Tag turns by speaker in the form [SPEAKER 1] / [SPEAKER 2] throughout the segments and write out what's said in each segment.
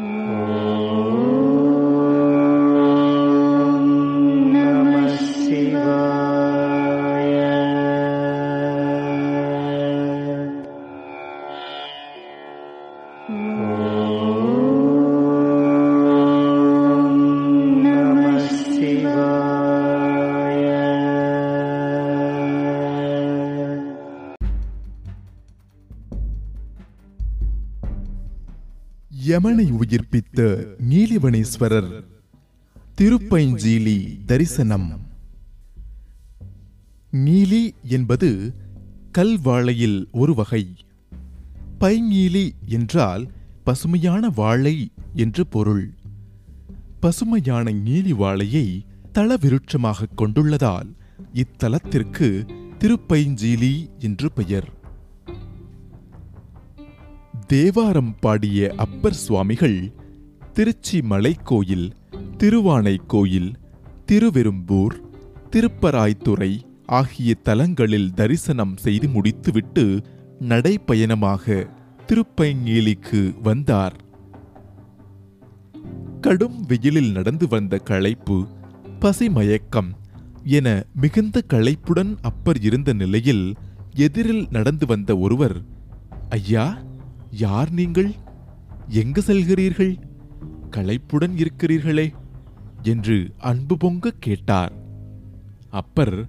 [SPEAKER 1] 呜
[SPEAKER 2] யமனை உயிர்ப்பித்த நீலிவனேஸ்வரர். திருப்பைஞ்சீலி தரிசனம். நீலி என்பது கல்வாழையில் ஒரு வகை. பைங்கீலி என்றால் பசுமையான வாழை என்று பொருள். பசுமையான நீலி வாழையை தளவிருட்சமாக கொண்டுள்ளதால் இத்தலத்திற்கு திருப்பைஞ்சீலி என்று பெயர். தேவாரம் பாடிய அப்பர் சுவாமிகள் திருச்சி மலைக்கோயில் திருவானைக்கோயில் திருவெரும்பூர் திருப்பராய்த்துறை ஆகிய தலங்களில் தரிசனம் செய்து முடித்துவிட்டு நடைப்பயணமாக திருப்பைங்கேலிக்கு வந்தார். கடும் வெயிலில் நடந்து வந்த களைப்பு பசிமயக்கம் என மிகுந்த களைப்புடன் அப்பர் இருந்த நிலையில் எதிரில் நடந்து வந்த ஒருவர் ஐயா யார் நீங்கள்? எங்கு செல்கிறீர்கள்? களைப்புடன் இருக்கிறீர்களே என்று அன்பு பொங்க கேட்டார். அப்பர்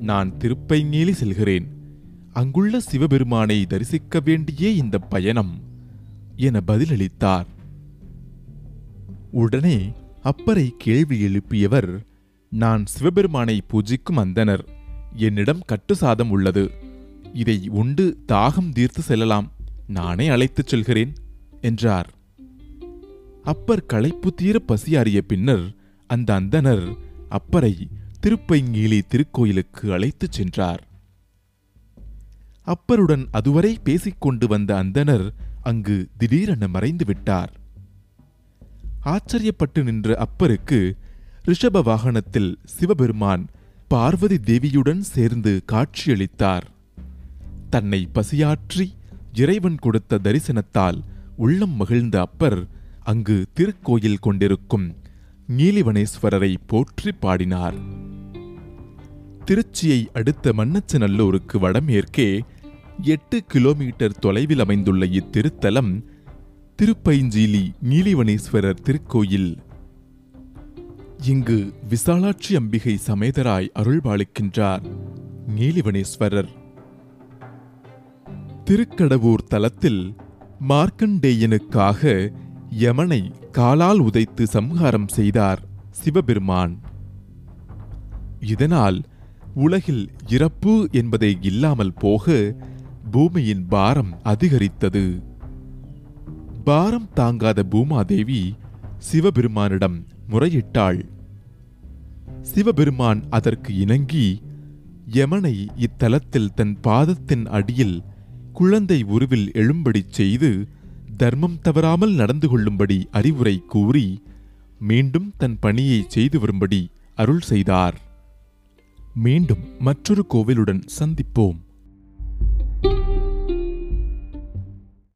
[SPEAKER 2] நான் திருப்பைங்கேலி செல்கிறேன். அங்குள்ள சிவபெருமானை தரிசிக்க வேண்டியே இந்த பயணம் என பதிலளித்தார். உடனே அப்பரை கேள்வி எழுப்பியவர் நான் சிவபெருமானை பூஜிக்கும் அந்தனர் என்னிடம் கட்டு சாதம் உள்ளது. இதை உண்டு தாகம் தீர்த்து செல்லலாம். நானே அழைத்துச் செல்கிறேன் என்றார். அப்பர் களைப்பு தீர பசியாறிய பின்னர் அந்த அந்தணர் அப்பரை திருப்பைங்கீலி திருக்கோயிலுக்கு அழைத்துச் சென்றார். அப்பருடன் அதுவரை பேசிக்கொண்டு வந்த அந்தணர் அங்கு திடீரென மறைந்து விட்டார். ஆச்சரியப்பட்டு நின்ற அப்பருக்கு ரிஷப வாகனத்தில் சிவபெருமான் பார்வதி தேவியுடன் சேர்ந்து காட்சியளித்தார். தன்னை பசியாற்றி இறைவன் கொடுத்த தரிசனத்தால் உள்ளம் மகிழ்ந்த அப்பர் அங்கு திருக்கோயில் கொண்டிருக்கும் நீலிவனேஸ்வரரை போற்றி பாடினார். திருச்சியை அடுத்த மன்னச்சநல்லூருக்கு வடமேற்கே எட்டு கிலோமீட்டர் தொலைவில் அமைந்துள்ள இத்திருத்தலம் திருப்பைஞ்சீலி நீலிவனேஸ்வரர் திருக்கோயில். இங்கு விசாலாட்சி அம்பிகை சமேதராய் அருள்பாலிக்கின்றார் நீலிவனேஸ்வரர். திருக்கடவூர் தலத்தில் மார்க்கண்டேயனுக்காக யமனை காலால் உதைத்து சம்ஹாரம் செய்தார் சிவபெருமான். இதனால் உலகில் இறப்பு என்பதை இல்லாமல் போக பூமியின் பாரம் அதிகரித்தது. பாரம் தாங்காத பூமாதேவி சிவபெருமானிடம் முறையிட்டாள். சிவபெருமான் அதற்கு இணங்கி யமனை இத்தலத்தில் தன் பாதத்தின் அடியில் குழந்தை உருவில் எழும்படிச் செய்து தர்மம் தவறாமல் நடந்து கொள்ளும்படி அறிவுரை கூறி மீண்டும் தன் பணியை செய்து வரும்படி அருள் செய்தார். மீண்டும் மற்றொரு கோவிலுடன் சந்திப்போம்.